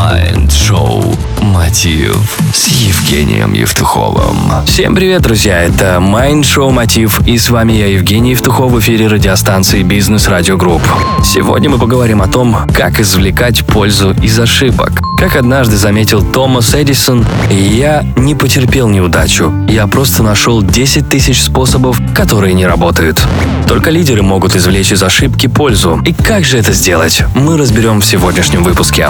Mind Show. «Мотив» с Евгением Евтуховым. Всем привет, друзья! Это Mind Show Мотив, и с вами я, Евгений Евтухов, в эфире радиостанции Business Radio Group. Сегодня мы поговорим о том, как извлекать пользу из ошибок. Как однажды заметил Томас Эдисон, я не потерпел неудачу, я просто нашел 10 тысяч способов, которые не работают. Только лидеры могут извлечь из ошибки пользу. И как же это сделать, мы разберем в сегодняшнем выпуске.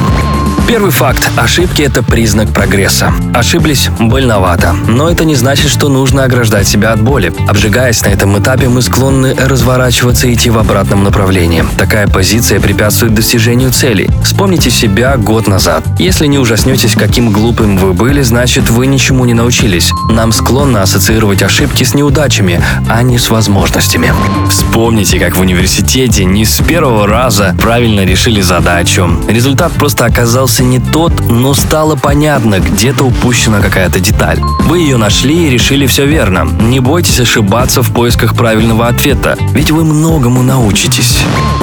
Первый факт. Ошибки – это признак прогресса. Ошиблись – больновато. Но это не значит, что нужно ограждать себя от боли. Обжигаясь на этом этапе, мы склонны разворачиваться и идти в обратном направлении. Такая позиция препятствует достижению целей. Вспомните себя год назад. Если не ужаснетесь, каким глупым вы были, значит вы ничему не научились. Нам склонно ассоциировать ошибки с неудачами, а не с возможностями. Вспомните, как в университете не с первого раза правильно решили задачу. Результат просто оказался не тот, но стало понятно, где-то упущена какая-то деталь. Вы ее нашли и решили все верно. Не бойтесь ошибаться в поисках правильного ответа, ведь вы многому научитесь.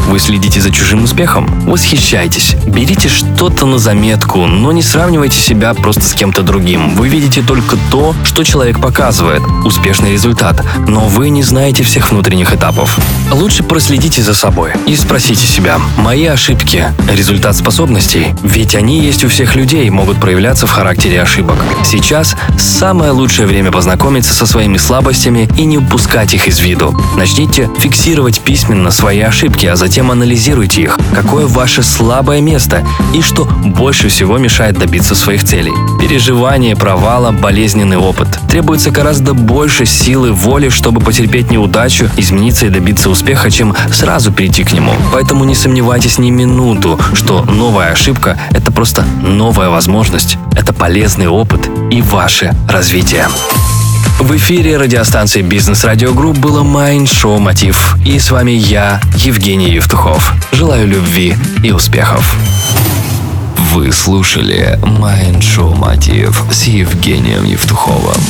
Вы следите за чужим успехом? Восхищайтесь. Берите что-то на заметку, но не сравнивайте себя просто с кем-то другим. Вы видите только то, что человек показывает, успешный результат, но вы не знаете всех внутренних этапов. Лучше проследите за собой и спросите себя, мои ошибки – результат способностей? Ведь они есть у всех людей, могут проявляться в характере ошибок. Сейчас самое лучшее время познакомиться со своими слабостями и не упускать их из виду. Начните фиксировать письменно свои ошибки, а затем анализируйте их, какое ваше слабое место и что больше всего мешает добиться своих целей. Переживание провала, болезненный опыт. Требуется гораздо больше силы воли, чтобы потерпеть неудачу, измениться и добиться успеха, чем сразу перейти к нему. Поэтому не сомневайтесь ни минуту, что новая ошибка – это просто новая возможность, это полезный опыт и ваше развитие. В эфире радиостанции Business Radio Group было Mind Show Мотив. И с вами я, Евгений Евтухов. Желаю любви и успехов. Вы слушали Mind Show Мотив с Евгением Евтуховым.